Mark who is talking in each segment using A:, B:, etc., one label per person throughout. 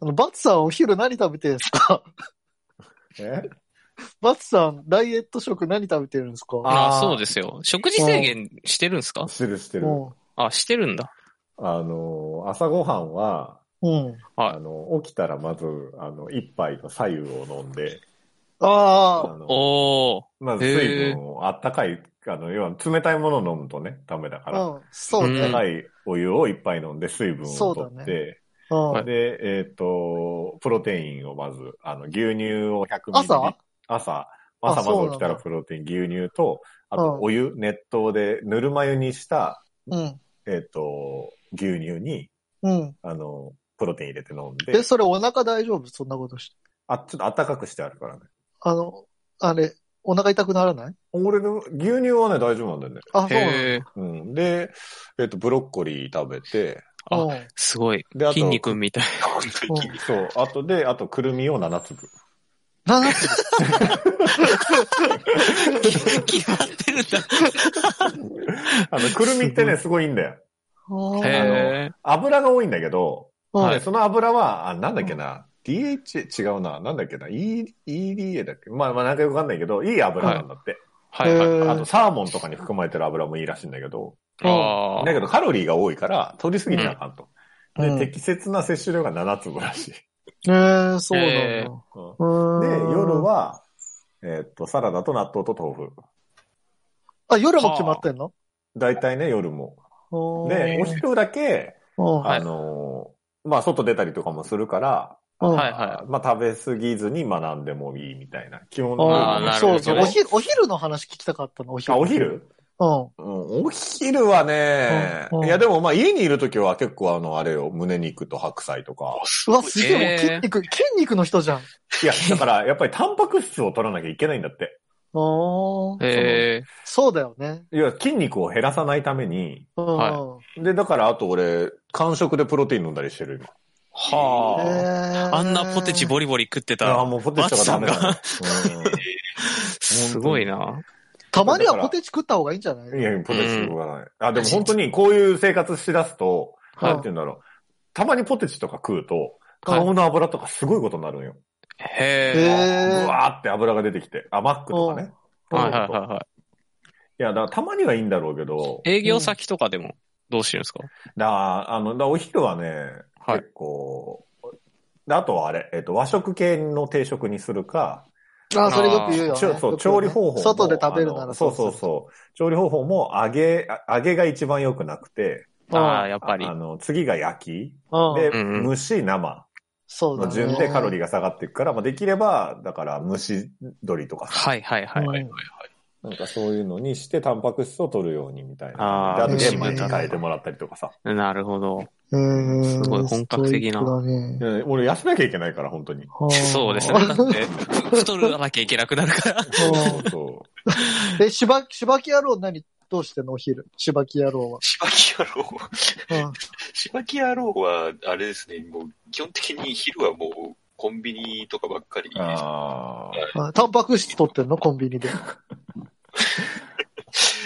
A: あの、バツさんお昼何食べてるんですか？
B: え？
A: バツさん、ダイエット食何食べてるんですか？
C: ああ、そうですよ。食事制限してるんですか？
B: してるしてる。
A: う
C: あ、してるんだ。
B: あの、朝ごはんは、
A: ん。うん。
C: はい
B: あの、起きたらまず、あの、一杯の左右を飲んで、
A: ああ、
C: おー。
B: まず水分を、あったかい、あの、要は冷たいものを飲むとね、ダメだから、
A: うん。そう
C: うん
A: ね。
B: 高いお湯を一杯飲んで水分を取
A: そうだ
B: って、
A: うん。
B: で、えっ、と、プロテインをまず、あの、牛乳を100ミリ。
A: 朝？
B: 朝、
A: あ
B: 朝まず起きたらプロテイン、牛乳と、あと
A: うん
B: お湯、熱湯でぬるま湯にした、
A: うん。
B: えっ、と、牛乳に、
A: うん。
B: あの、プロテイン入れて飲ん
A: え、
B: で、
A: それお腹大丈夫？そんなことして。
B: あ、ちょっと暖かくしてあるからね。
A: あの、あれ、お腹痛くならない？
B: 俺の牛乳はね、大丈夫なんだよね。
A: あ、そうなの
C: へえ。
B: うん。で、えっ、と、ブロッコリー食べて、
C: あ
A: うん
C: すごい。
B: であと
C: 筋肉みたい。
D: 本当に。
B: そう、あとで、あと、くるみを7粒。
A: なんつ
C: 決まってるんだ。
B: あの、くるみってね、すごいいいんだよ。
A: う
C: へえ。
B: 油が多いんだけど、その油は、あ、なんだっけな、DH、違うな、なんだっけな、E、EDA だっけまあ、まあ、なんかよくわかんないけど、いい油なんだって。
C: はいはい。
A: へー
B: あと、サーモンとかに含まれてる油もいいらしいんだけど、
C: ああ。
B: だけどカロリーが多いから、取りすぎちゃあかんと。
A: うん
B: で、適切な摂取量が7粒らしい。
A: えー、そうなん
C: へ
A: だ。
B: うんで、
A: うーん
B: 夜。は、えーっと、サラダと納豆と豆腐。
A: あ、夜も決まってんの？
B: 大体ね、夜も。で、お昼だけ、
A: うん
B: あのーまあ、外出たりとかもするから、
A: うん
C: はいは
B: まあ、食べ過ぎずに学んでもいいみたいな。基本
C: あーなるほどね
A: そうそう。お昼、お昼の話聞きたかったの、お昼。
B: あ、お昼？
A: うん。
B: うん、お昼はね、
A: うんうん
B: いやでもまあ家にいるときは結構あの、あれよ、胸肉と白菜とか。
A: うわ、すげえ、筋肉、筋肉の人じゃん。
B: いや、だからやっぱりタンパク質を取らなきゃいけないんだって。
A: おー
C: へえ。
A: そうだよね。
B: いや、筋肉を減らさないために、
A: うん。
C: は
B: で、だからあと俺、間食でプロテイン飲んだりしてる今。
C: はあ。
A: あ
C: あんなポテチボリボリ食って
B: ああ、
C: た。
B: もうポテチとかダメだ、ね。
C: すごいな。
A: たまにはポテチ食った方がいいんじゃない
B: うん。いや、ポテチ食わない。あ、でも本当にこういう生活しだすと、
A: はい
B: なんて言うんだろう。たまにポテチとか食うと、顔の油とかすごいことになるんよ。
C: へえ。
A: へ
B: ぶわーって油が出てきて。あ、マックとかね。
C: はいはいはいはい
B: や、だからたまにはいいんだろうけど、
C: い。営業先とかでもどうしてるんですか？
B: だあの、だお昼はね、
C: はい
B: 結構、であとはあれ、えっと、和食系の定食にするか、
A: あ、それよく言うよ、ね。
B: そう、調理方法も。
A: 外で食べるなら
B: そうそうそう。調理方法も揚げ、あ揚げが一番良くなくて、
C: ああ、やっぱり
B: あ。の、次が焼き、
A: うん。
B: で、蒸し、生
A: そうだ
B: 順でカロリーが下がっていくから、まあ、できれば、だから蒸し鶏とかさ、
C: はいはいはい。
A: うん
D: はいはいはい。
B: なんかそういうのにして、タンパク質を取るようにみたいな。
C: あー
B: であと
A: うん
B: 玄米に変えてもらったりとかさ。
C: なるほど。すごい本格的な
A: ね
B: 俺痩せなきゃいけないから、本当に。
C: そうですね。だって、ふ太らなきゃいけなくなるから。
B: そうそう。
A: え、しば、しばき野郎何、どうしてんの？お昼。しばき野郎は。
D: しばき野郎。
A: うん。
D: しばき野郎は、あれですね、もう、基本的に昼はもう、コンビニとかばっかり。
B: ああ。
A: あタンパク質取ってんの？コンビニで。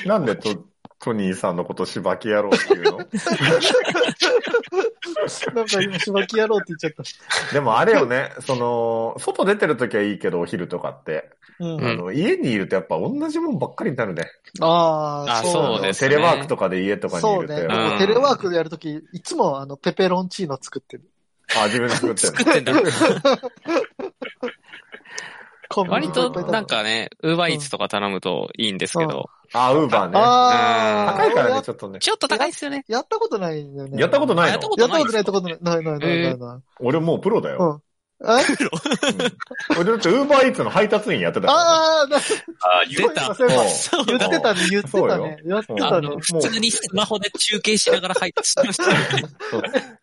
B: なんでト、トニーさんのことしばき野郎っていうの？
A: なんか今、しばき野郎って言っちゃった。
B: でもあれよね、その、外出てる時はいいけど、お昼とかって。
A: うん。
C: うん
B: あの、家にいるとやっぱ同じもんばっかりになるね。
A: ああ、
C: あそうですね
B: テレワークとかで家とかにい
A: そうね。
B: ると。
A: で
C: うん
A: もテレワークでやるとき、いつもあの、ペペロンチーノ作ってる。
B: あ、自分で作ってる
C: 作ってんだ。割となんかね、ウーバーイーツとか頼むといいんですけど、
B: あ、ウーバーね。
A: ああ、
B: 高いからね、
A: や
B: ちょっとね。
C: ちょっと高いっすよね。
A: やったことないんだよね。
B: やったことないの？
C: やったこ
A: やったことない、やったことない。ないないない。
B: 俺もうプロだよ。
A: え？
B: うん俺だってウーバーイーツの配達員やってたからね。
A: ああ、な
D: ああ、言
C: 出た
A: そういえば
C: そう
A: 言ってたね、言ってたね。やってたね。
C: 普通にスマホで中継しながら配達してました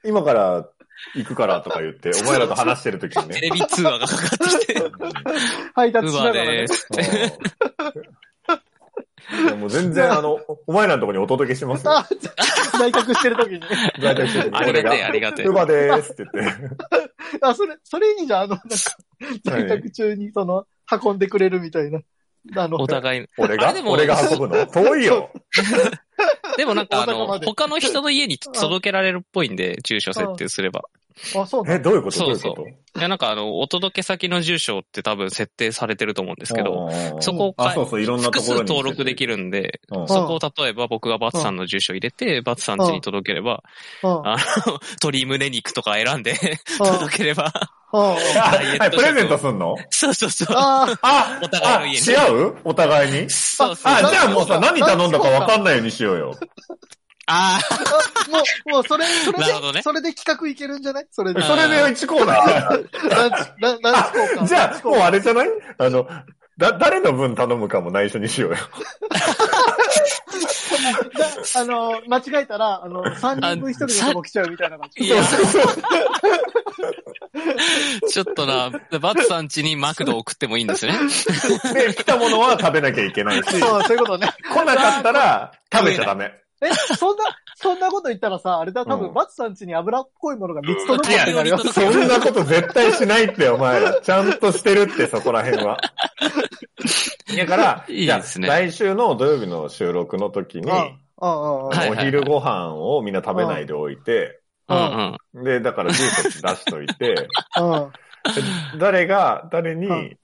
B: 今から行くからとか言って、お前らと話してる時にね。
C: テレビ通話がかかってきて、
A: 配
C: ウ
A: 達しながらね
C: ーバーで。すって。
B: うんいやもう全然あの、お前らのところにお届けしますよ。
A: あ、在宅してるときに。
B: 在宅してる
C: ありがてえありがてえ
B: ウーバーでーすって言って。
A: あ、それ、それいいじゃん。あの、なんか、在宅中にその、運んでくれるみたいな。あの、
C: お互い。
B: 俺が？
C: あでも
B: 俺が運ぶの？遠いよ。
C: でもなんかあの他の人の家に届けられるっぽいんで、住所設定すれば。
A: あ、そうな
B: え、
A: の
B: どういうこと？どう
C: そ
B: いう
C: いや、なんかあの、お届け先の住所って多分設定されてると思うんです
B: と
C: けど、
B: ど
C: そこを
B: あ、そうそう、いろんなと
C: 複数
B: ころに。
C: 登録できるんで、
B: うん。
C: そこを例えば僕がバツさんの住所入れて、バツさん家に届ければ、
A: うん。
C: あの、鶏胸肉とか選んで
A: うん
C: 届ければ、
A: うん。
B: あはい、プレゼントすんの？
C: そうそうそう。
A: あ
B: あ、
C: お互いの家に
B: あし合う？お互いに？
C: そうそう。
B: あ、じゃあもうさ、
A: な
B: 何頼んだか分かんないようにしようよ。
C: あ
A: あ、もう、もう、それ、それで
C: ね、
A: それで企画いけるんじゃない？それで。
B: それで1コーナー。
A: ランチ、ランランチ交換。
B: じゃあ、もうあれじゃない？あの、だ、誰の分頼むかも内緒にしようよ。
A: あの、間違えたら、あの、3人分1人のとこ来ちゃうみたいな感
C: あ、い
A: じ。
C: や、ちょっとな、バツさん家にマクド送ってもいいんですね。
B: で、来たものは食べなきゃいけないし、来
A: そう、そういうことね。
B: なかったら食べちゃダメ。
A: え、そんな、そんなこと言ったらさ、あれだ、多分、
B: うん
A: バツさん家に油っぽいものが3つ届くことになるよ。
B: そんなこと絶対しないって、お前ら。ちゃんとしてるって、そこら辺は。だから、
C: いい
B: じゃあ
C: ですね
B: 来週の土曜日の収録の時に、
A: うん。うんうんうん。
C: はい
B: お昼ご飯をみんな食べないでおいて、
C: うんうん。
B: で、だから住所出しといて、
A: うん。
B: 誰が、誰に、
A: うん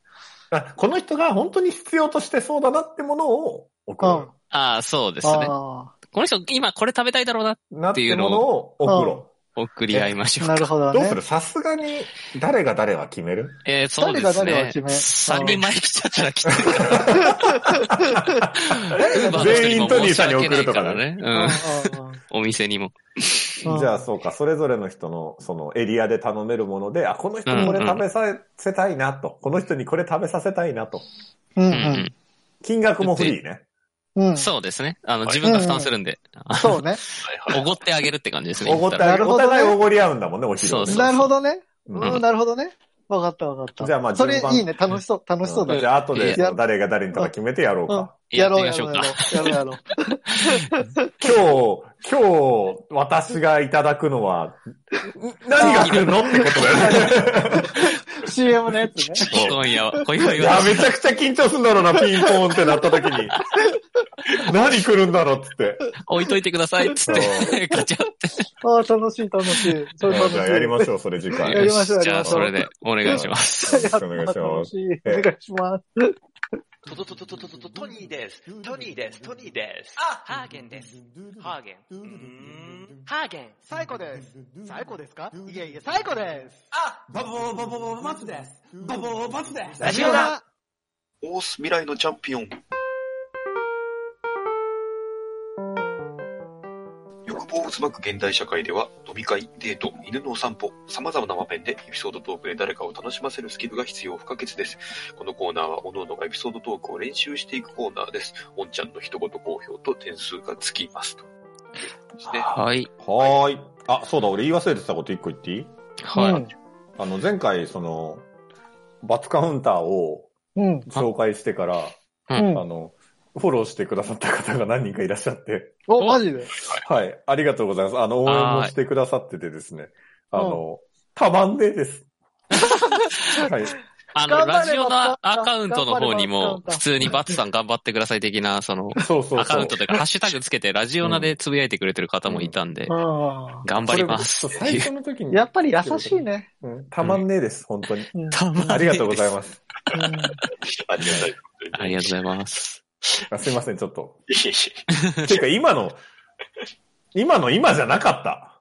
B: あ、この人が本当に必要としてそうだなってものを送
A: うん
B: る。
C: ああ、そうですね。
A: あ
C: この人、今これ食べたいだろうな、
B: なっていうものを送ろ
C: 送り合いまし
A: あ、
C: ょうか。
A: なるほど
B: う。どうす
A: ね。
B: る？さすがに、誰が誰は決める？
C: えー、そうですね
A: 誰が誰を決。め
C: 三人前来ちゃったらきついから。
B: 全員トニーさんに送るとかね
C: ね。う
A: うん
C: ん。お店にも。
A: うん
B: じゃあそうか、それぞれの人のそのエリアで頼めるもので、あ、この人にこれ食べさせたいなと、この人にこれ食べさせたいなと。
A: うん
C: う
A: うんん。
B: 金額もフリーね。
A: うん。
C: そうですね。あの、自分が負担するんで。
A: そうね。
C: おごってあげるって感じですね。
B: おごってあげる。
A: なるほどね
B: お互いおごり合うんだもんね、お昼をね
C: そう
A: なるほどね。
B: うん
A: うん、なるほどね。わかったわかった。
B: じゃあまあ
A: それ
B: 順番
A: いいね。楽しそう。楽しそうだね。
B: じゃあ後で誰が誰にとか決めてやろう
A: うん
B: か。。
A: やろう
C: やって
A: やろう
C: みましょうか
A: やろう。やろう。
B: 今日、今日、私がいただくのは、何が来るのってことだよね。
A: CM のやつね。
C: 今夜は、今夜
B: いや、
C: は。
B: めちゃくちゃ緊張するんだろうな、ピンポーンってなった時に。何来るんだろうっつって。
C: 置いといてくださいっつって、ガチャって。
A: ああ、楽しい楽しい。それ楽しい。
B: じゃあやりましょう、それ次回。
A: やりましょう
C: じゃあ、それで、お願いします。
B: お願いします。
A: お願いします。
E: トトトトトトトトトニーです。トニーです。トニーです。
F: あ、ハーゲンです。ハーゲン。うん、ハーゲン。
A: 最高です。最高ですかいえいえ、最高です。
F: あ、バボーバボーバツです。バボーバツです。
A: ラジオだ
D: オース未来のチャンピオン。欲望を渦巻く現代社会では、飲み会、デート、犬のお散歩、様々な場面でエピソードトークで誰かを楽しませるスキルが必要不可欠です。このコーナーは、各々がエピソードトークを練習していくコーナーです。おんちゃんの一言好評と点数がつきます。ですね。
C: はい。
B: はーい。あ、そうだ、俺言い忘れてたこと一個言っていい？
C: はい。
B: あの、前回、その、バツカウンターを
A: うん。
B: 紹介してから、
A: うん。
B: あの、フォローしてくださった方が何人かいらっしゃって、
A: お、マジで？
B: はい、ありがとうございます。あの、応援もしてくださっててですね、あの、たまんねえです。はい。
C: あの、ラジオのアカウントの方にも、普通にバツさん頑張ってください的な、その、
B: そうそうそう。
C: アカウントというか、ハッシュタグつけて、ラジオナでつぶやいてくれてる方もいたんで、
A: う
C: 頑張ります
B: 最初の時
A: ん。
B: に。
A: やっぱり優しいね。
B: うんたまんねえです、本当に。
A: うん。
C: たま
B: ありがとうございます。
D: ありがと
C: うございます。
B: あすいません、ちょっと。
D: いえいえ
B: ていうか、今の、今の今じゃなかった。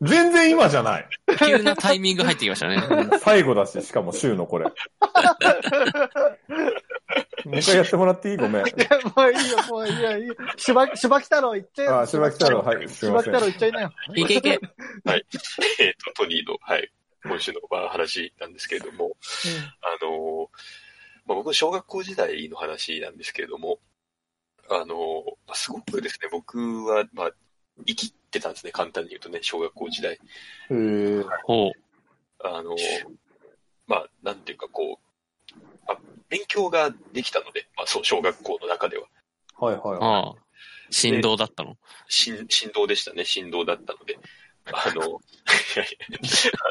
B: 全然今じゃない。
C: 急なタイミング入ってきましたね。
B: 最後だし、しかも週のこれ。もう一回やってもらっていい？ごめん。
A: いや、もういいよ、もういいよ、いいよ。しば、しばき太郎行っちゃえよ。
B: あ、しばき太郎、はい、すいません
A: しばき太郎。行っちゃいなよ。
C: いけいけ。
D: えっ、と、トニーの、はい、今週のまあ話なんですけれども、あの、まあ、僕の小学校時代の話なんですけれども、あの、まあすごくですね、僕は、まあ、生きてたんですね、簡単に言うとね、小学校時代。
B: へー
C: ほう。
D: あの、まあ、なんていうかこう、まあ、勉強ができたので、まあ、そう、小学校の中では。
B: はいはいはい。
C: ああ。振動だったの？
D: 振振動でしたね、振動だったので。あの、いやいやあ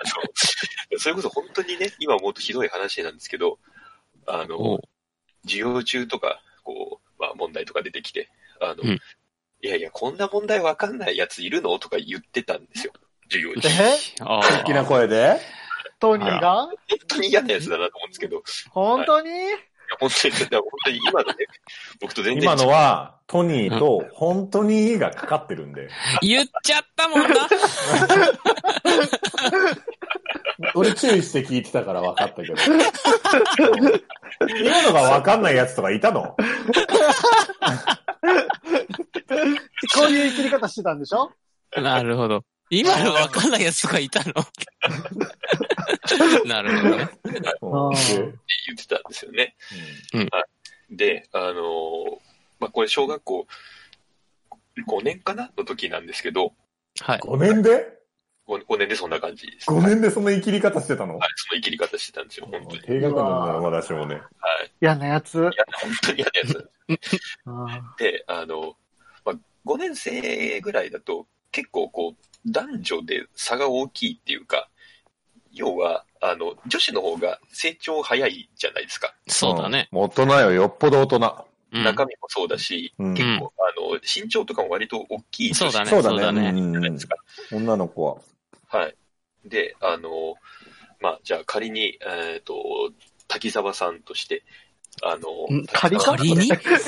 D: の、それこそ本当にね、今思うとひどい話なんですけど、あの授業中とか、こう、まあ問題とか出てきて、あの、
C: うん。
D: いやいや、こんな問題わかんないやついるの？とか言ってたんですよ。授業に。
A: え？
C: あ
B: 大きな声で？
A: トニーが？
D: 本当に嫌なやつだなと思うんですけど、
A: 本当に？
D: いや本当に、本当に今のね、僕と全然
B: 今のは、トニーと、本当にがかかってるんで。
C: 言っちゃったもんな。
B: 俺注意して聞いてたから分かったけど。今のが分かんないやつとかいたの？
A: こういう生きり方してたんでしょ？
C: なるほど。今のわかんないやつとかいたの？なるほどね。
B: うん
A: あー
B: で
D: 言ってたんですよね。
C: うん
D: で、あのーまあ、これ小学校5年かなの時なんですけど、
C: はい。
B: 5年で
D: ？5, 5年でそんな感じです。
B: ?5 年でその生きり方してたの？
D: はい、その生きり方してたんですよ、本当に。
B: 低学年だよ、私もね。
D: はい。
A: 嫌なやつ？
D: いや、本当に嫌なやつ。
A: あ
D: で、あの、まあ、5年生ぐらいだと、結構こう、男女で差が大きいっていうか、要は、あの、女子の方が成長早いじゃないですか。
C: そうだね。
B: うん。大人よ、よっぽど大人。
C: うん
D: 中身もそうだし、
B: うん
D: 結構、あの、身長とかも割と大きい
C: そうだね
B: そうだ
C: そうだね
D: じゃないですか。
B: 女の子は。
D: はい。で、あの、まあ、じゃあ仮に、えっ、と、滝沢さんとして、あの、
C: ん？
A: 仮か
C: 仮に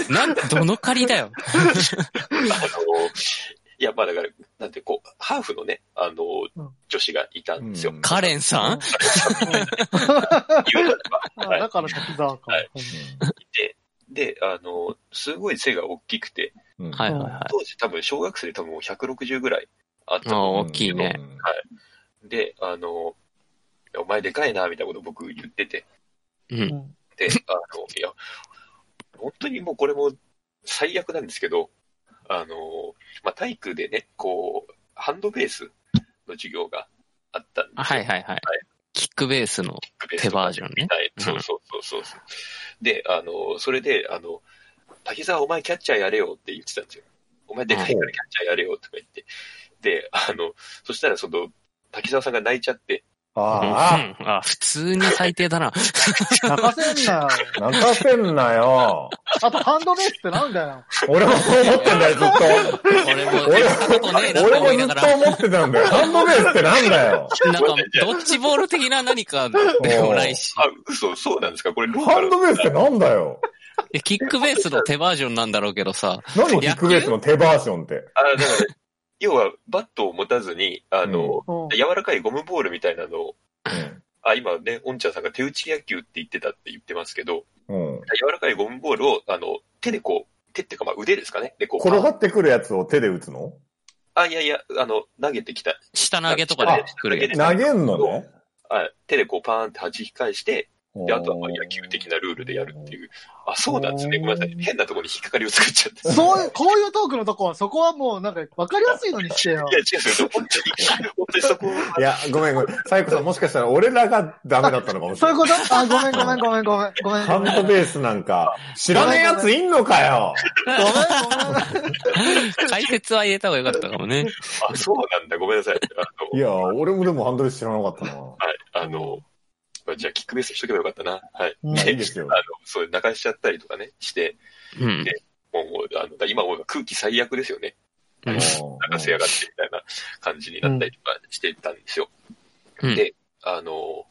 C: なん、どの仮だよ。
D: あの、いや、まあだから、なんてこう、ハーフのね、あの、
A: うん
D: 女子がいたんですよ。
B: うん
C: カレンさん
D: 言うならば
A: あ
D: はい
A: だから滝沢か。
D: はいで、で、あの、すごい背が大きくて、
B: うん
C: はいはいはい。
D: 当時多分小学生で多分もう160ぐらいあった
C: あ
D: の。
C: 大きいね。
D: で、あの、お前でかいな、みたいなこと僕言ってて。
C: うん。
A: うん
D: で、あの、いや、本当にもうこれも最悪なんですけど、あの、まあ、体育でね、こう、ハンドベースの授業があったんですよ。
C: はいはいはい。キックベースの手バージョンね。
D: はい、そうそうそうそうそう。で、あの、それで、あの、滝沢お前キャッチャーやれよって言ってたんですよ。お前でかいからキャッチャーやれよとか言って。で、あの、そしたらその、滝沢さんが泣いちゃって、
B: あ
C: うんあ、普通に最低だな。
A: 泣かせんな
B: 泣かせんなよ。
A: あと、ハンドベースってなんだよ。
B: 俺もそう思ってんだよ、ずっと。
C: 俺も、
B: 俺。もずっと思ってたんだよ。ハンドベースってなんだよ。
C: なんか、ドッジボール的な何かでもないし。
D: あ、嘘、そうなんですか？これ、
B: ハンドベースってなんだよ。
C: キックベースの手バージョンなんだろうけどさ。
B: 何キックベースの手バージョンって？
D: あ、だから、要は、バットを持たずに、あの、
A: うん
D: 柔らかいゴムボールみたいなのを、
B: うん
D: あ、今ね、オンちゃんさんが手打ち野球って言ってたって言ってますけど、
B: うん。
D: 柔らかいゴムボールを、あの、手でこう、手っていうかまあ腕ですかね。で、こう、
B: 転がってくるやつを手で打つの？
D: あ、いやいや、あの、投げてきた。
C: 下投げとかで来るやつ。
D: あ
B: 投げんのね。
D: あ手でこうパーンって弾き返して、で、あとはまあ野球
B: な。
D: 的なルールでやるっていう。あ、そうなんですね。ごめんなさい。変なところに引っかかりを作っちゃって。
A: そういう、こういうトークのとこは、そこはもう、なんか、わかりやすいのにしてよ
D: い。や、違うんですよ。本当に、本当にそこ
B: いや、ごめんごめん。サイコさんもしかしたら俺らがダメだったのかもし
A: そういう
B: れない。
A: こと？あ、ごめんごめんごめんごめん。ごめん。
B: ハンドベースなんか、知らねえやついんのかよ
A: ごめんごめん。
C: 解説は入れた方がよかったかもね。
D: あ、そうなんだ。ごめんなさい。あ
B: いや、俺もでもハンドベース知らなかったな。
D: の、はい。あの、じゃあ、キックベースしとけばよかったな。はい。
A: うん
B: まあいいですよ
D: あの、そう、泣かしちゃったりとかね、して、
C: うん。
D: もう、あの、今もう空気最悪ですよね。
C: うん
D: 泣かせやがってみたいな感じになったりとかしてたんですよ。
C: うん
D: で、あの、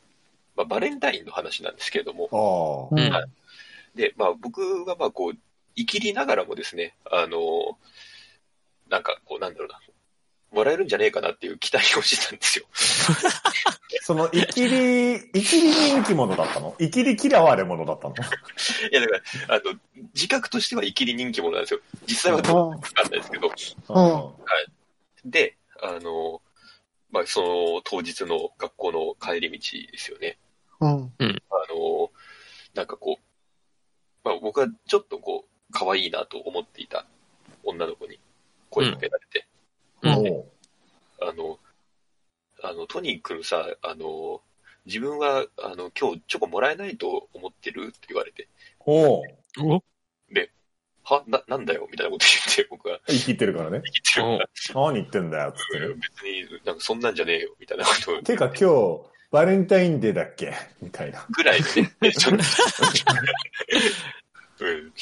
D: まあ、バレンタインの話なんですけれども、
B: ああ。
A: うん
C: はい
D: で、まあ僕はまあこう、生きりながらもですね、あの、なんかこうなんだろうな、もらえるんじゃねえかなっていう期待をしてたんですよ。
B: その、イキリ、イキリ人気者だったの？イキリ嫌われ者だったの？
D: いやだから、あの、自覚としては生きり人気者なんですよ。実際はどうかわかんないですけど。で、あの、まあその当日の学校の帰り道ですよね。
A: うん。
D: あの、なんかこう、まあ僕はちょっとこう、可愛いなと思っていた女の子に声かけられて、
C: うん。
B: おう
D: あの、あの、トニー君さ、あの、自分は、あの、今日チョコもらえないと思ってるって言われて、
B: おう。
C: お？
D: はな、なんだよみたいなこと言って、僕は。
B: 生きてるからね。
D: 言ってるから、
B: 何言ってんだよ、つってね。
D: 別になんかそんなんじゃねえよ、みたいなこと。を
B: てか今日、バレンタインデーだっけ？みたいな。
D: ぐらいでね、ちょっと。うん。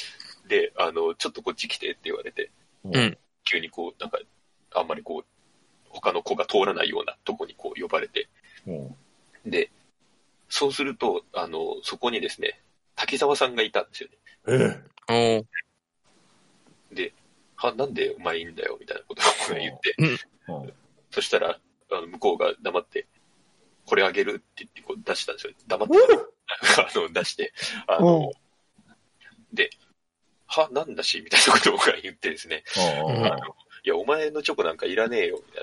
D: で、あの、ちょっとこっち来てって言われて、
C: うん。
D: 急にこう、なんか、あんまりこう、他の子が通らないようなとこにこう呼ばれて、
B: うん。
D: で、そうすると、あの、そこにですね、滝沢さんがいたんですよね。
B: え
C: おー。
D: は、なんでお前いいんだよ、みたいなことを言って、
B: うん。
D: そしたら、あの向こうが黙って、これあげるって言ってこう出したんですよ。黙って、あの、出して、あの、で、は、なんだし、みたいなことを僕が言ってですね、
B: うん。
D: あの、いや、お前のチョコなんかいらねえよ、みたいな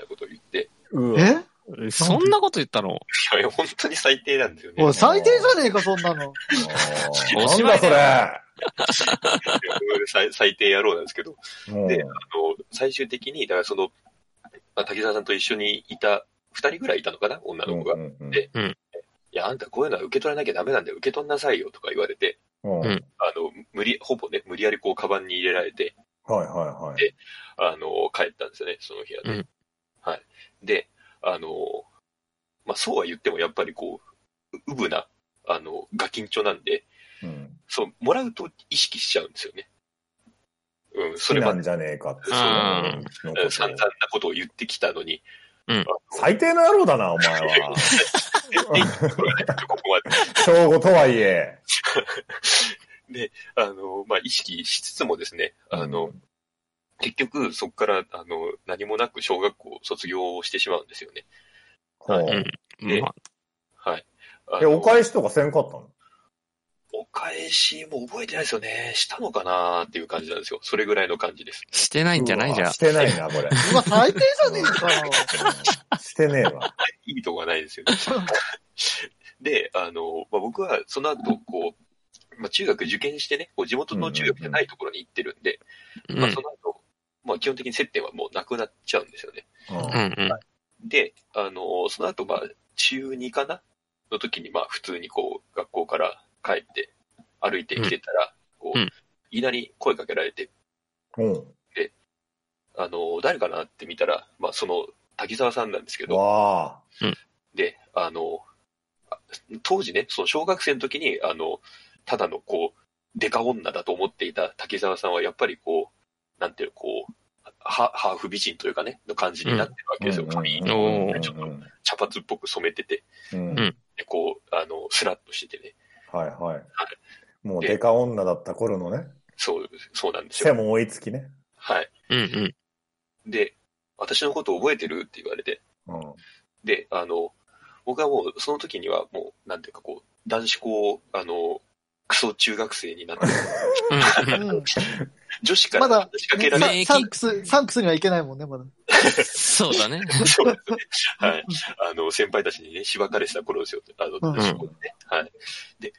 B: うわ
A: え？
C: えそんなこと言ったの？
D: いや、本当に最低なんですよね。
A: おい、最低じゃねえか、そんなの。
C: おしまい
B: なんだそれ。
D: 最最低野郎なんですけど、
B: うん
D: であの、最終的に、だからその、まあ、滝沢さんと一緒にいた、二人ぐらいいたのかな？女の子が。い
B: うんうん
D: でや、あんたこういうのは受け取らなきゃダメなんだよ、受け取んなさいよ、とか言われて、
B: うん
C: うん
D: あの、無理、ほぼね、無理やりこう、カバンに入れられて、
B: はいはいはい。
D: であの、帰ったんですよね、その部屋で。
C: うん
D: はい。で、あの、まあ、そうは言っても、やっぱりこう、ううぶな、あの、ガキンチョなんで、
B: うん
D: そう、もらうと意識しちゃうんですよね。うん、それ
B: なんじゃねえかって。
C: うん
B: そのこと
D: 散々なことを言ってきたのに、
B: 最低の野郎だな、お前は。
D: ここまで。
B: 正午とはいえ。
D: あの、まあ、意識しつつもですね、あの、結局、そこから、あの、何もなく小学校を卒業してしまうんですよね。
B: ほう
C: うん。
D: で
C: まあ
D: はい。あ
B: え、
D: の
B: お返しとかせんかったの？
D: お返しも覚えてないですよね。したのかな？っていう感じなんですよ。それぐらいの感じです。
C: してないんじゃない？うじゃん
B: わし。てないな、これ。
A: うわ、最低じゃねえかよ。
B: してねえわ。
D: いいとこがないですよね。で、あの、まあ、僕はその後、こう、まあ、中学受験してね、こう地元の中学じゃないところに行ってるんで、まあ、
C: うん
D: その後、まあ、基本的に接点はもうなくなっちゃうんですよね。
B: うん
C: うんうん。
D: で、あの、その後、まあ、中2かな？の時に、まあ、普通にこう、学校から帰って、歩いてきてたら、こう、
C: うん
D: いきなり声かけられて、
B: うん。
D: あの、誰かなって見たら、まあ、その、滝沢さんなんですけど、
B: わあ。
D: で、あの、あ当時ね、その小学生の時に、あの、ただのこう、デカ女だと思っていた滝沢さんは、やっぱりこう、なんていうの、こう、ハハーフ美人というかね、の感じになってるわけですよ。
B: うん
D: 髪、
C: うん
D: ちょっと茶髪っぽく染めてて、
B: うん
C: うん
D: でこう、あの、スラッとしててね。
B: はいはい。もうデカ女だった頃のね、
D: そう、そうなんです
B: 背
D: よ。
B: も追いつきね。
D: はい。
C: うんうん。
D: で、私のこと覚えてるって言われて、
B: うん。
D: で、あの、僕はもう、その時にはもう、なんていうかこう、男子校、あの、クソ中学生になって、
A: うん。
D: 女子から
A: まだ
D: 話しかけられ
C: 免疫
A: サンクス、サンクスにはいけないもんね、まだ。
C: そうだね。
D: そうですね。はい。あの、先輩たちにね、しばかれてた頃ですよ。あの、
A: うん
D: ね。はい。で、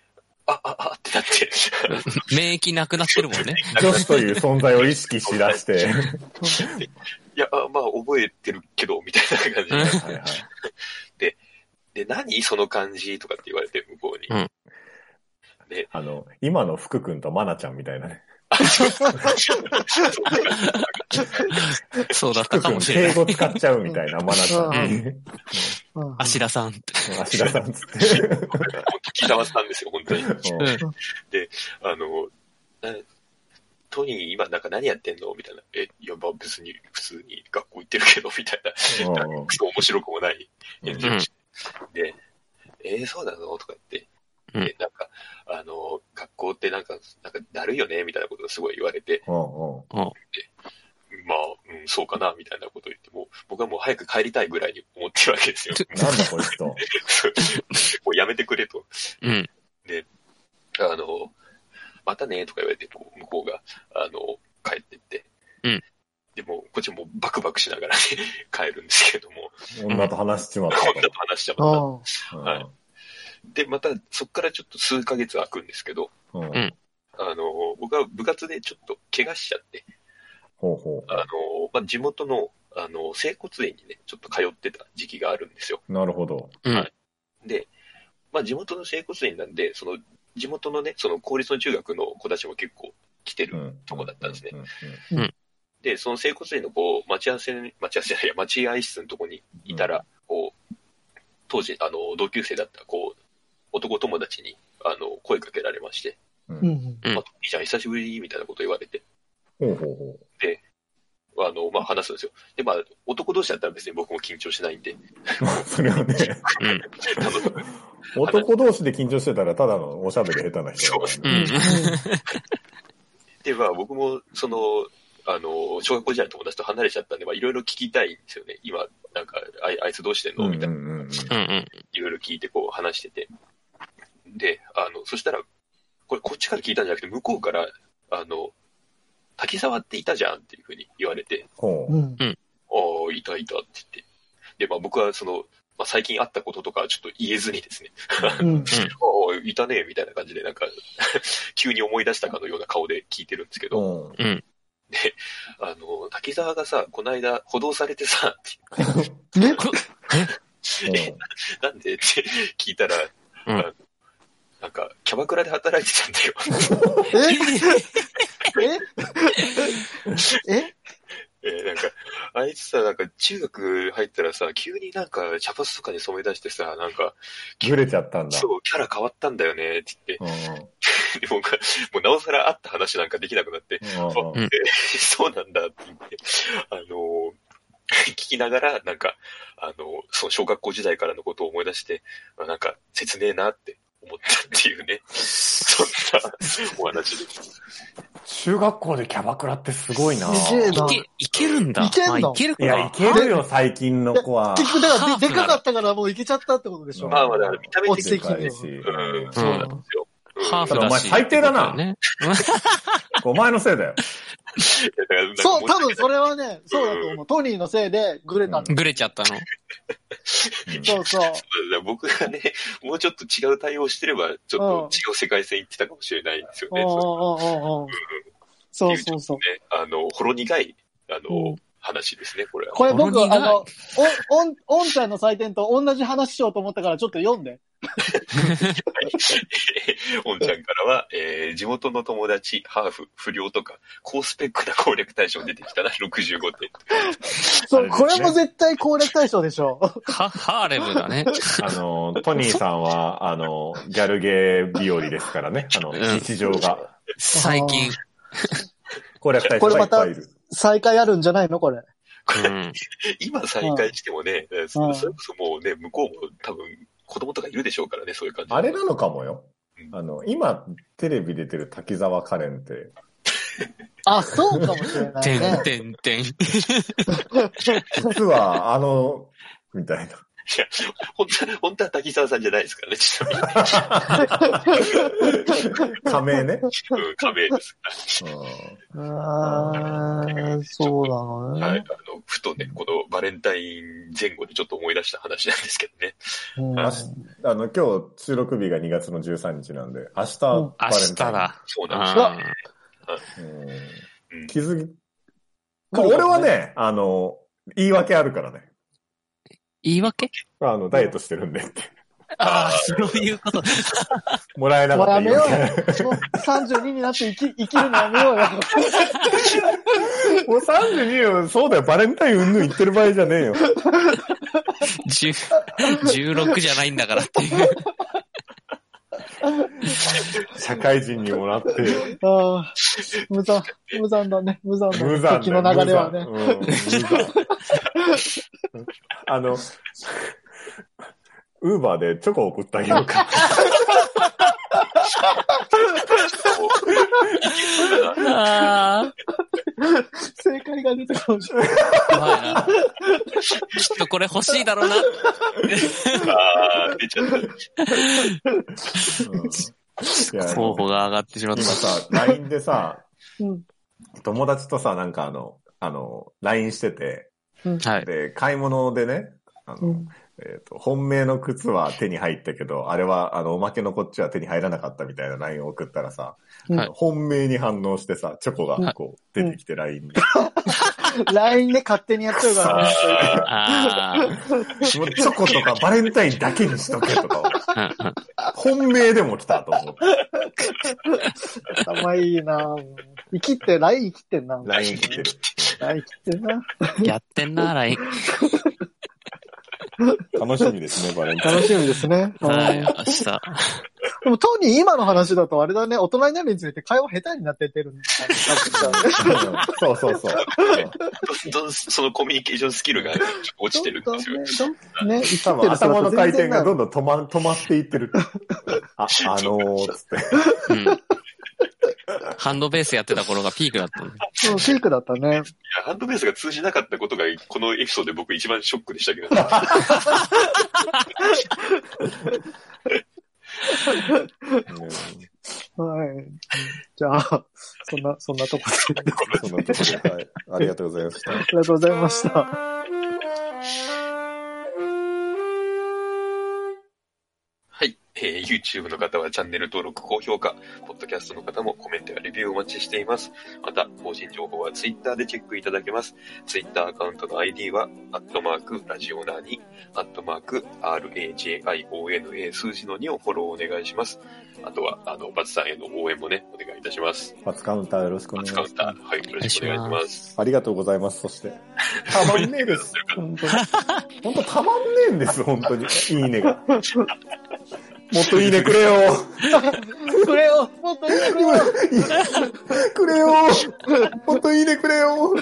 D: あ、あ、あってなって、
C: 免疫なくなってるもんね。
B: 女子という存在を意識しだして。
D: いや、あまあ、覚えてるけど、みたいな感じで。
C: うん
B: はいはい。
D: で、何その感じとかって言われて、向こうに。
C: うん
B: あの、今の福君とマナちゃんみたいなね。
C: そうだったかもしれない。
B: 敬語使っちゃうみたいなマナちゃんに。
A: うん
C: 芦田さんって。
B: 芦田さんつって。
D: 本当木沢さんですよ、本当に。
B: うん
D: あの、なトニー今なんか何やってんのみたいな。え、いや、まあ別に普通に学校行ってるけど、みたいな。
B: うん
D: 面白くもない返事
C: うん
D: をして。で、えー、そうなのとか言って。
C: うん
D: で、なんか、あの、学校ってなんか、なんかだるいよねみたいなことをすごい言われて、
B: うんうん
D: まあ、うん、そうかなみたいなことを言って、もう僕はもう早く帰りたいぐらいに思ってるわけですよ。
B: なんだこいつと。
D: もうやめてくれと。
C: うん。
D: あの、またねとか言われて、こう向こうが、あの、帰ってって。
C: うん
D: でも、こっちもバクバクしながらね、帰るんですけれども、
B: 女と話しちまった
D: こんなと話しちゃった。はいで、また、そこからちょっと数ヶ月空くんですけど、
B: うんうん
C: うん
D: あの、僕は部活でちょっと怪我しちゃって、
B: ほうほ
D: あの、まあ、地元の、あの、整骨院にね、ちょっと通ってた時期があるんですよ。
B: う。なるほど。
C: うん。
D: で、まあ、地元の整骨院なんで、その、地元のね、その公立の中学の子たちも結構来てる
B: うん
D: とこだったんですね。
B: うんうん
D: で、その整骨院のこう、待ち合わせに、待ち合わせじゃないや、待合室のとこにいたら、こう、当時、あの、同級生だった、こう、男友達に、あの、声かけられまして、
A: うん。
C: うん
D: まあ、いいじゃん、久しぶりみたいなこと言われて、
B: ほうほうほ
D: あの、まあ、話すんですよ。で、まあ、男同士だったら別に僕も緊張しないんで、
B: それはね、
C: うん。
B: 男同士で緊張してたらただのおしゃべり下手な人だからね
C: うん。
D: で、まあ、僕も、その、あの、小学校時代の友達と離れちゃったんで、まあ、いろいろ聞きたいんですよね。今、なんか、あいあいつどうしてんの？みたいな。
B: うんうんうん
C: うんうん。
D: いろいろ聞いてこう話してて。で、あの、そしたら、これこっちから聞いたんじゃなくて、向こうから、あの、滝沢っていたじゃんっていうふうに言われて、
B: ほう。
A: うん。
D: ああ、いたいたって言って。で、まあ僕はその、まあ最近あったこととかはちょっと言えずにですね、
A: うん。
D: ああ、いたね、みたいな感じで、なんか、急に思い出したかのような顔で聞いてるんですけど、
B: うん
D: あの、滝沢がさ、この間、補導されてさ、っ て
A: ね
D: なんでって聞いたら、
C: うん
D: あなんか、キャバクラで働いてたんだよ。
A: え？え？え？
D: えーなんか、あいつさ、なんか中学入ったらさ、急になんか茶髪とかに染め出してさ、なんか、
B: ずれちゃったんだ。
D: そう、キャラ変わったんだよね、って言って、
B: うん
D: で僕はもうなおさら会った話なんかできなくなって、
B: うん
C: うん。
D: えーそうなんだって言って、あのー聞きながら、なんか、あのーその小学校時代からのことを思い出して、あなんか、切ねえなって思ったっていうね、そんなお話です。
B: 中学校でキャバクラってすごいな。
A: すげえな
C: いけ、いけるんだ。
A: いけんの？
C: まあいけるかな。
B: いや、いけるよ、最近の子は。
A: 結局、だからで、かかったからもういけちゃったってことでしょ。
D: まあまあ、だから見た目的に、
A: 落ちてきてる
B: でかいし
D: うん、そうなんですよ。うん
C: ハーフだし。
B: お前最低だな
C: ね。
B: お前のせいだよ。
A: そう、
D: も
A: 多分それはね、そうだと思う。トニーのせいでグレたんだ。
C: ぐれちゃったの。
A: そうそう。
D: 僕がね、もうちょっと違う対応してれば、ちょっと違う世界線行ってたかもしれないんですよね。そう。
A: そうそうそう。
D: ね、あの、ほろ苦い、あの、
A: うん
D: 話ですね、これは。
A: これ僕、あの、お、おん、おんちゃんの採点と同じ話しようと思ったからちょっと読んで。
D: おんちゃんからは、えー、地元の友達、ハーフ、不良とか、高スペックな攻略対象出てきたら65点。
A: そう、これも絶対攻略対象でしょ。
C: は、ハーレムだね。
B: あの、トニーさんは、あの、ギャルゲー日和ですからね。あの、
C: うん
B: 日常が。
C: 最近。
B: 攻略対象がいっぱいいる。
A: 再開あるんじゃないの？これ。
C: うん。
D: 今再開してもね、
A: うん
D: それこそもうね、向こうも多分、子供とかいるでしょうからね、そういう感じ。
B: あれなのかもよ
D: う。ん
B: あの、今、テレビ出てる滝沢カレンって、
A: あ、そうかもしれない
C: てん
A: ね。
C: てんてん。
B: 実は、あの、みたいな。
D: 本当は、本当は滝沢さんじゃないですからね、ちなみに。
B: 仮名ね。
D: うん、仮名です。
B: うん
A: あーそうなの
D: はい。
A: ね。
D: あの、ふとね、このバレンタイン前後でちょっと思い出した話なんですけどね。
A: うん
B: 明日あの、今日収録日が2月の13日なんで、明日、バ
A: うん
B: レンタイン。
C: 明日だ。
D: そうなんですよ。
C: あ
B: うん
D: うん
B: 気づき、まあ、俺はね、あの、言い訳あるからね。
C: 言い訳？
B: あの、ダイエットしてるんでって。
C: ああ、そういうこと。
B: もらえなかった
A: もうやめようよ。もう32になって生き、生きるのやめようよ。
B: 訳 もう32よ、そうだよ、バレンタインうんぬん言ってる場合じゃねえよ。
C: 10 16じゃないんだからっていう。
B: 社会人にもらって、
A: ああ、無残、無残だね、無残だね。
B: 無残
A: 時の流れはね。
B: うんあの、ウーバーでチョコ送ってあげようか。
C: ああ、
A: 正解が出たかもしれない。
C: きっとこれ欲しいだろうな。
D: ああ、出ちゃった。
B: うんいや
C: 候補が上がってしまった。
B: 今さ、LINE でさ、
A: うん
B: 友達とさ、なんかあの、あの、LINE してて、
C: はい。
B: で、買い物でね、あの、
A: うん
B: えっ、と、本命の靴は手に入ったけど、あれは、あの、おまけのこっちは手に入らなかったみたいな LINE を送ったらさ、
C: はい
B: 本命に反応してさ、チョコがこう、出てきて LINE に。
A: LINE で勝手にやっちゃうからね。
C: あ
B: もう チョコとかバレンタインだけにしとけとか、本命でも来たと思って。
A: 頭いいな生きって、LINE 生きってんな。
B: LINE 来てる。
A: LINE 生きってんな。
C: やってんな、LINE。
B: 楽しみですね、バレンタイン。
A: 楽しみですね。
C: はい、明日。
A: でもトニー今の話だとあれだね、大人になるにつれて会話下手になってってるんだね。
B: そうそうそう。
D: どんどんそのコミュニケーションスキルが落ちてるんですよ。
A: ね、ね、
B: 多分頭の回転がど
A: ん
B: んどん止ま止まっていってる。あ、あのー、つって。
C: うん。ハンドベースやってた頃がピークだったんで。
A: そう、ピークだったね。
D: いやハンドベースが通じなかったことが、このエピソードで僕一番ショックでしたけど、
A: はい。じゃあ、そんな、そんなとこで。
B: そんなところで、はい。ありがとうございました。
A: ありがとうございました。
D: はい。えー YouTube の方はチャンネル登録、高評価、ポッドキャストの方もコメントやレビューをお待ちしています。また、更新情報は Twitter でチェックいただけます。Twitter アカウントの ID は、アットマーク、ラジオナーに、アットマーク、RAJIONA 数字の2をフォローお願いします。あとは、あの、バツさんへの応援もね、お願いいたします。
B: バツカウンターよろしくお
D: バ
B: 願いします
D: ツカウンタ。ー、はい、よろしくお願いします。
B: ありがとうございます。そして。たまんねえです。本当に。本当たまんねえんです、本当に。いいねが。もっといいねくれよ。
A: くれよもっといいねくれよ
B: くれよ。もっといいねくれよ。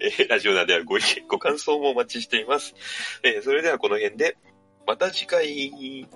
D: えーラジオナーではご意見、ご感想もお待ちしています。えーそれではこの辺で、また次回。